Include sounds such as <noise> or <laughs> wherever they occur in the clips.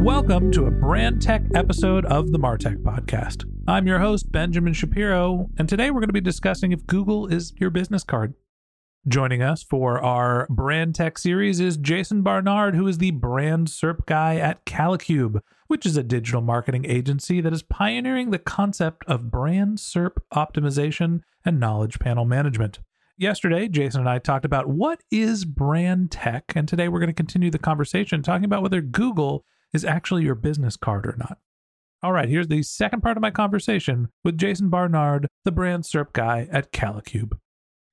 Welcome to a brand tech episode of the Martech Podcast. I'm your host, Benjamin Shapiro, and today we're going to be discussing if Google is your business card. Joining us for our brand tech series is Jason Barnard, who is the brand SERP guy at Kalicube, which is a digital marketing agency that is pioneering the concept of brand SERP optimization and knowledge panel management. Yesterday, Jason and I talked about what is brand tech, and today we're going to continue the conversation talking about whether Google is actually your business card or not. All right, here's the second part of my conversation with Jason Barnard, the brand SERP guy at Kalicube.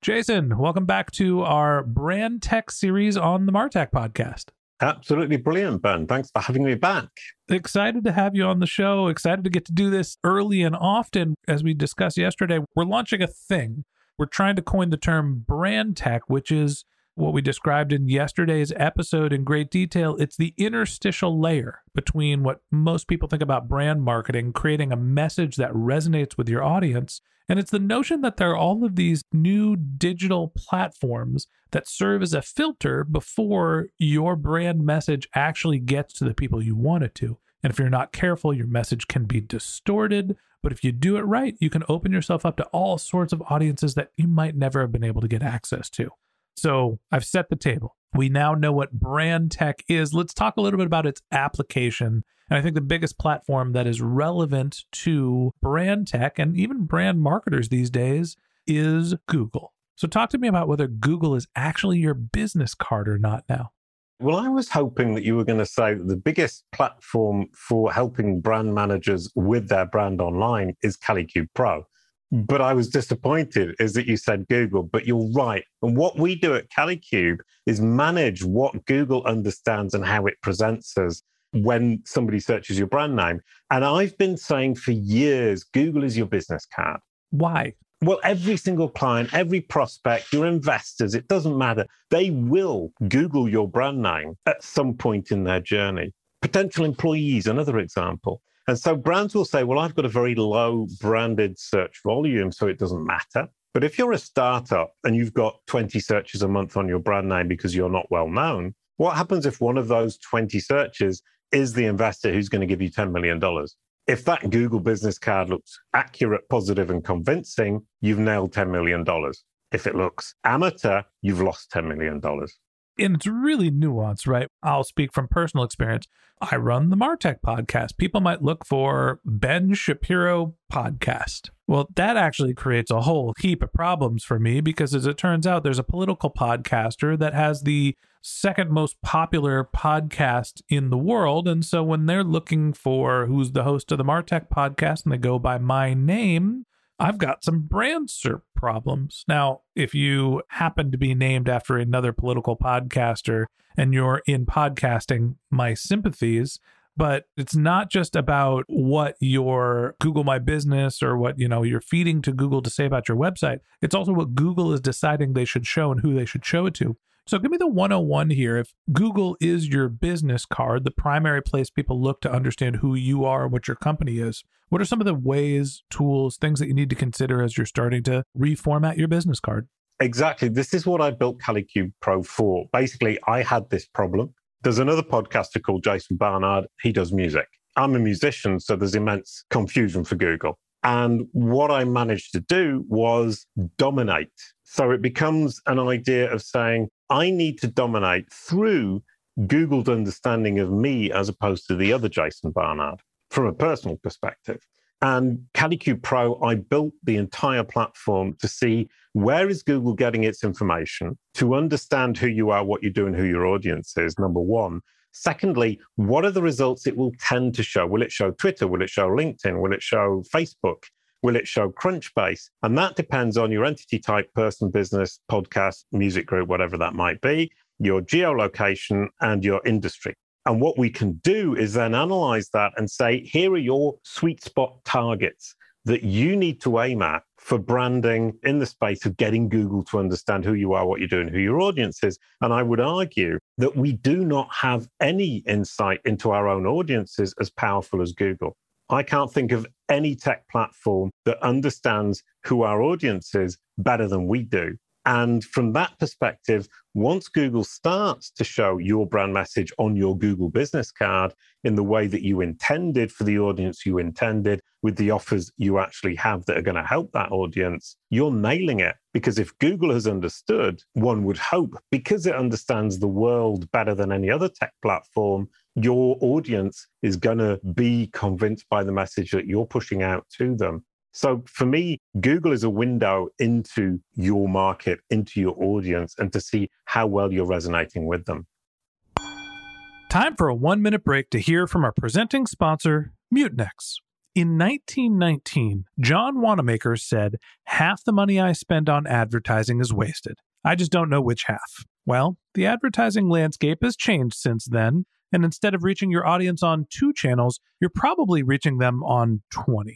Jason, welcome back to our brand tech series on the Martech podcast. Absolutely brilliant, Ben. Thanks for having me back. Excited to have you on the show. Excited to get to do this early and often. As we discussed yesterday, we're launching a thing. We're trying to coin the term brand tech, which is what we described in yesterday's episode in great detail. It's the interstitial layer between what most people think about brand marketing, creating a message that resonates with your audience. And it's the notion that there are all of these new digital platforms that serve as a filter before your brand message actually gets to the people you want it to. And if you're not careful, your message can be distorted. But if you do it right, you can open yourself up to all sorts of audiences that you might never have been able to get access to. So I've set the table. We now know what brand tech is. Let's talk a little bit about its application. And I think the biggest platform that is relevant to brand tech and even brand marketers these days is Google. So talk to me about whether Google is actually your business card or not now. Well, I was hoping that you were going to say the biggest platform for helping brand managers with their brand online is Kalicube Pro. But I was disappointed is that you said Google, but you're right. And what we do at Kalicube is manage what Google understands and how it presents us when somebody searches your brand name. And I've been saying for years, Google is your business card. Why? Well, every single client, every prospect, your investors, it doesn't matter. They will Google your brand name at some point in their journey. Potential employees, another example. And so brands will say, well, I've got a very low branded search volume, so it doesn't matter. But if you're a startup and you've got 20 searches a month on your brand name because you're not well known, what happens if one of those 20 searches is the investor who's going to give you $10 million? If that Google business card looks accurate, positive, and convincing, you've nailed $10 million. If it looks amateur, you've lost $10 million and it's really nuanced, right? I'll speak from personal experience. I run the Martech podcast. People might look for Ben Shapiro podcast. Well, that actually creates a whole heap of problems for me because, as it turns out, there's a political podcaster that has the second most popular podcast in the world. And so when they're looking for who's the host of the Martech podcast and they go by my name, I've got some brand SERP problems. Now, if you happen to be named after another political podcaster and you're in podcasting, my sympathies. but it's not just about what your Google My Business or what, you know, you're feeding to Google to say about your website. It's also what Google is deciding they should show and who they should show it to. So give me the 101 here. If Google is your business card, the primary place people look to understand who you are and what your company is, what are some of the ways, tools, things that you need to consider as you're starting to reformat your business card? Exactly. This is what I built Kalicube Pro for. Basically, I had this problem. There's another podcaster called Jason Barnard. He does music. I'm a musician, so there's immense confusion for Google. And what I managed to do was dominate. So it becomes an idea of saying, I need to dominate through Google's understanding of me as opposed to the other Jason Barnard from a personal perspective. And Kalicube Pro, I built the entire platform to see where is Google getting its information, to understand who you are, what you do, and who your audience is, number one. Secondly, what are the results it will tend to show? Will it show Twitter? Will it show LinkedIn? Will it show Facebook? Will it show Crunchbase? And that depends on your entity type, person, business, podcast, music group, whatever that might be, your geolocation, and your industry. And what we can do is then analyze that and say, here are your sweet spot targets that you need to aim at for branding in the space of getting Google to understand who you are, what you're doing, who your audience is. And I would argue that we do not have any insight into our own audiences as powerful as Google. I can't think of any tech platform that understands who our audience is better than we do. And from that perspective, once Google starts to show your brand message on your Google business card in the way that you intended for the audience you intended, with the offers you actually have that are going to help that audience, you're nailing it. Because if Google has understood, one would hope, because it understands the world better than any other tech platform, your audience is going to be convinced by the message that you're pushing out to them. So for me, Google is a window into your market, into your audience, and to see how well you're resonating with them. Time for a one minute break to hear from our presenting sponsor, Mutinex. In 1919, John Wanamaker said, Half the money I spend on advertising is wasted. I just don't know which half. Well, the advertising landscape has changed since then, and instead of reaching your audience on two channels, you're probably reaching them on 20.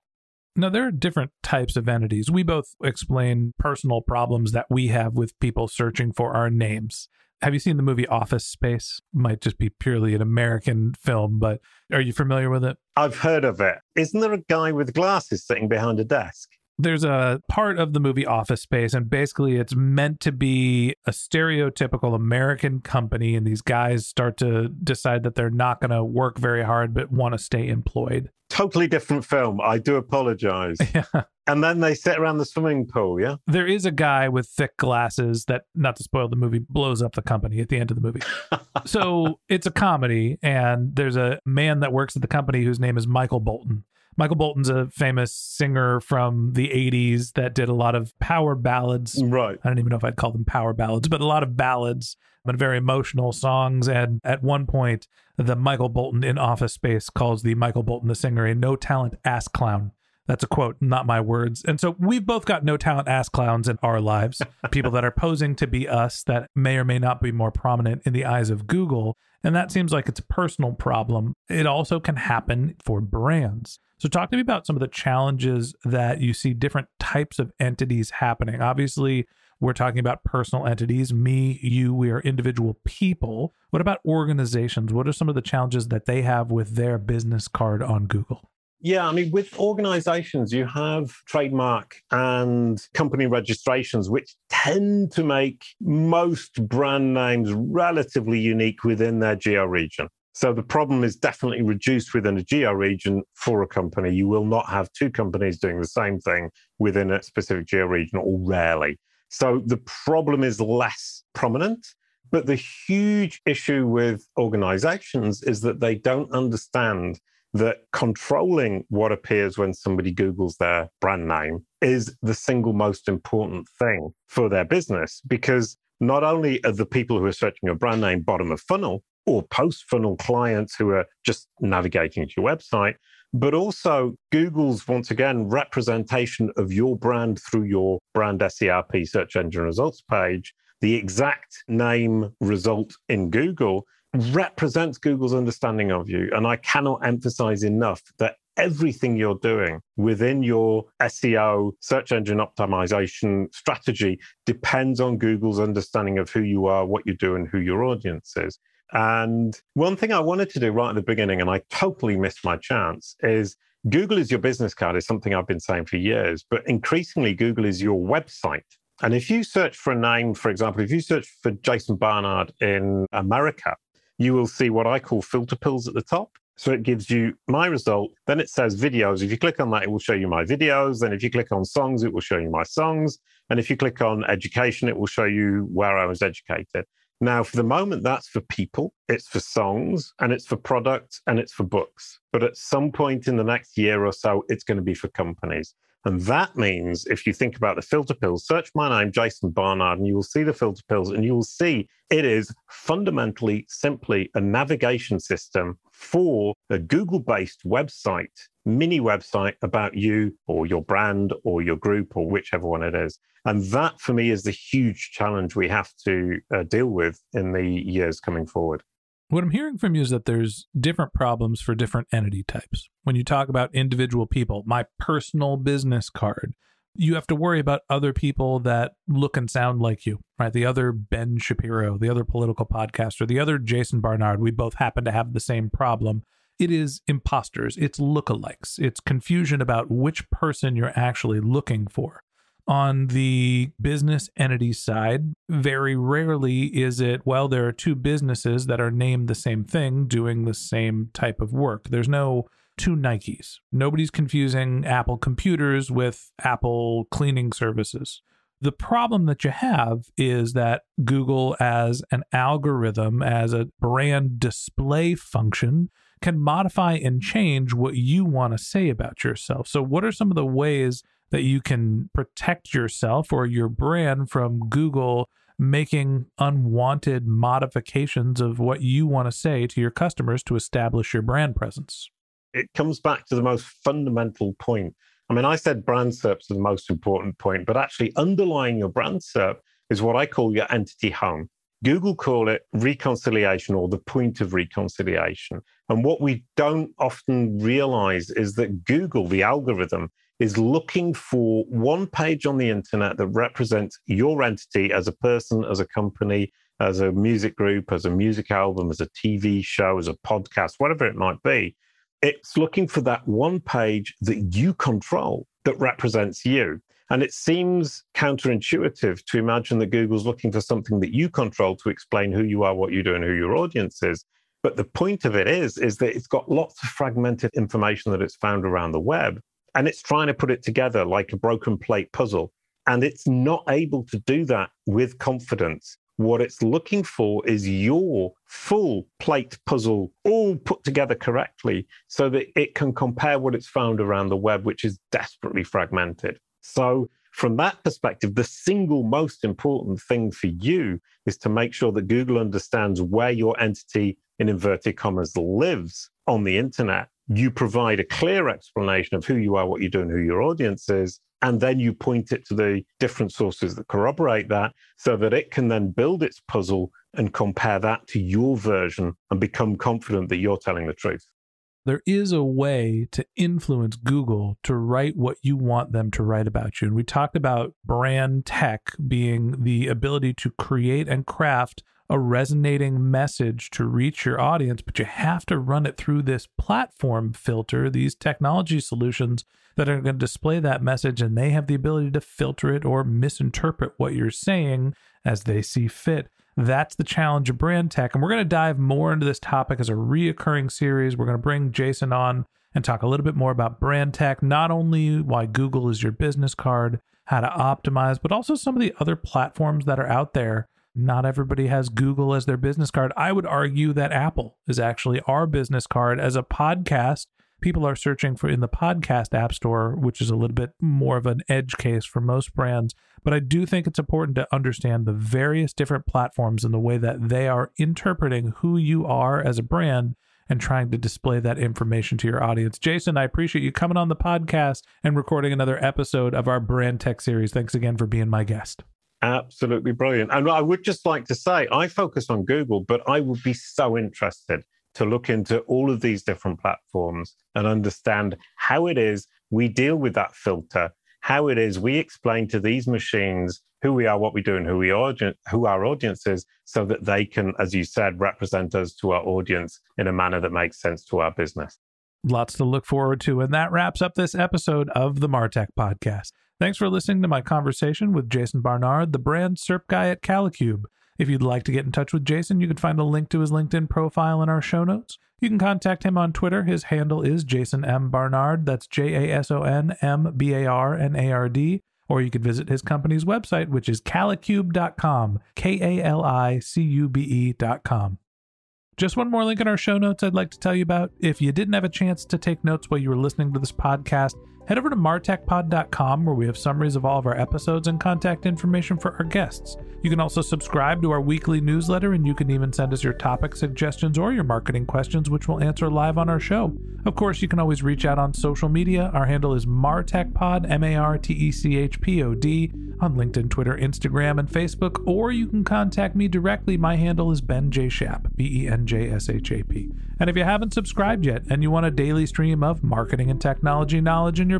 Now, there are different types of entities. We both explain personal problems that we have with people searching for our names. Have you seen the movie Office Space? Might just be purely an American film, but are you familiar with it? I've heard of it. Isn't there a guy with glasses sitting behind a desk? There's a part of the movie Office Space, and basically it's meant to be a stereotypical American company, and these guys start to decide that they're not going to work very hard but want to stay employed. Totally different film. I do apologize. <laughs> Yeah. And then they sit around the swimming pool, yeah? There is a guy with thick glasses that, not to spoil the movie, blows up the company at the end of the movie. <laughs> so it's a comedy, and there's a man that works at the company whose name is Michael Bolton. Michael Bolton's a famous singer from the 80s that did a lot of power ballads. Right. I don't even know if I'd call them power ballads, but a lot of ballads and very emotional songs. And at one point, the Michael Bolton in Office Space calls the Michael Bolton the singer a no talent ass clown. That's a quote, not my words. And so we've both got no talent ass clowns in our lives, <laughs> people that are posing to be us that may or may not be more prominent in the eyes of Google. And that seems like it's a personal problem. It also can happen for brands. So, talk to me about some of the challenges that you see different types of entities happening. Obviously, we're talking about personal entities, me, you, we are individual people. What about organizations? What are some of the challenges that they have with their business card on Google? Yeah, I mean, with organizations, you have trademark and company registrations, which tend to make most brand names relatively unique within their geo region. So the problem is definitely reduced within a geo region for a company. You will not have two companies doing the same thing within a specific geo region, or rarely. So the problem is less prominent. But the huge issue with organizations is that they don't understand that controlling what appears when somebody Googles their brand name is the single most important thing for their business. Because not only are the people who are searching your brand name bottom of funnel or post funnel clients who are just navigating to your website, but also Google's, once again, representation of your brand through your brand SERP search engine results page, the exact name result in Google represents Google's understanding of you. And I cannot emphasize enough that everything you're doing within your SEO, search engine optimization strategy depends on Google's understanding of who you are, what you do, and who your audience is. And one thing I wanted to do right at the beginning, and I totally missed my chance, is Google is your business card, is something I've been saying for years, but increasingly, Google is your website. And if you search for a name, for example, if you search for Jason Barnard in America, you will see what I call filter pills at the top. So it gives you my result. Then it says videos. If you click on that, it will show you my videos. Then if you click on songs, it will show you my songs. And if you click on education, it will show you where I was educated. Now, for the moment, that's for people, it's for songs, and it's for products, and it's for books. But at some point in the next year or so, it's going to be for companies. And that means if you think about the filter pills, search my name, Jason Barnard, and you will see the filter pills, and you will see it is fundamentally simply a navigation system for a Google based website, mini website about you or your brand or your group or whichever one it is. And that for me is the huge challenge we have to uh, deal with in the years coming forward. What I'm hearing from you is that there's different problems for different entity types. When you talk about individual people, my personal business card, you have to worry about other people that look and sound like you, right? The other Ben Shapiro, the other political podcaster, the other Jason Barnard, we both happen to have the same problem. It is imposters, it's lookalikes, it's confusion about which person you're actually looking for. On the business entity side, very rarely is it, well, there are two businesses that are named the same thing doing the same type of work. There's no two Nikes. Nobody's confusing Apple computers with Apple cleaning services. The problem that you have is that Google, as an algorithm, as a brand display function, can modify and change what you want to say about yourself. So, what are some of the ways that you can protect yourself or your brand from Google making unwanted modifications of what you want to say to your customers to establish your brand presence? It comes back to the most fundamental point. I mean, I said brand SERPs are the most important point, but actually underlying your brand SERP is what I call your entity home. Google call it reconciliation or the point of reconciliation. And what we don't often realize is that Google, the algorithm, is looking for one page on the internet that represents your entity as a person, as a company, as a music group, as a music album, as a TV show, as a podcast, whatever it might be. It's looking for that one page that you control that represents you. And it seems counterintuitive to imagine that Google's looking for something that you control to explain who you are, what you do, and who your audience is. But the point of it is, is that it's got lots of fragmented information that it's found around the web and it's trying to put it together like a broken plate puzzle. And it's not able to do that with confidence. What it's looking for is your full plate puzzle all put together correctly so that it can compare what it's found around the web, which is desperately fragmented. So, from that perspective, the single most important thing for you is to make sure that Google understands where your entity, in inverted commas, lives on the internet you provide a clear explanation of who you are, what you do, and who your audience is. And then you point it to the different sources that corroborate that so that it can then build its puzzle and compare that to your version and become confident that you're telling the truth. There is a way to influence Google to write what you want them to write about you. And we talked about brand tech being the ability to create and craft a resonating message to reach your audience, but you have to run it through this platform filter, these technology solutions that are going to display that message, and they have the ability to filter it or misinterpret what you're saying as they see fit. That's the challenge of brand tech. And we're going to dive more into this topic as a reoccurring series. We're going to bring Jason on and talk a little bit more about brand tech, not only why Google is your business card, how to optimize, but also some of the other platforms that are out there not everybody has Google as their business card. I would argue that Apple is actually our business card as a podcast. People are searching for in the podcast app store, which is a little bit more of an edge case for most brands. But I do think it's important to understand the various different platforms and the way that they are interpreting who you are as a brand and trying to display that information to your audience. Jason, I appreciate you coming on the podcast and recording another episode of our Brand Tech series. Thanks again for being my guest. Absolutely brilliant. And I would just like to say, I focus on Google, but I would be so interested to look into all of these different platforms and understand how it is we deal with that filter, how it is we explain to these machines who we are, what we do, and who we are, who our audience is, so that they can, as you said, represent us to our audience in a manner that makes sense to our business. Lots to look forward to. And that wraps up this episode of the Martech Podcast. Thanks for listening to my conversation with Jason Barnard, the brand SERP guy at Kalicube. If you'd like to get in touch with Jason, you can find a link to his LinkedIn profile in our show notes. You can contact him on Twitter. His handle is Jason M. Barnard. That's J A S O N M B A R N A R D. Or you can visit his company's website, which is kalicube.com, K A L I C U B E.com. Just one more link in our show notes I'd like to tell you about. If you didn't have a chance to take notes while you were listening to this podcast, head over to martechpod.com where we have summaries of all of our episodes and contact information for our guests. You can also subscribe to our weekly newsletter and you can even send us your topic suggestions or your marketing questions, which we'll answer live on our show. Of course, you can always reach out on social media. Our handle is martechpod, M A R T E C H P O D, on LinkedIn, Twitter, Instagram, and Facebook, or you can contact me directly. My handle is Ben J. Shap, B E N J S H A P. And if you haven't subscribed yet and you want a daily stream of marketing and technology knowledge in your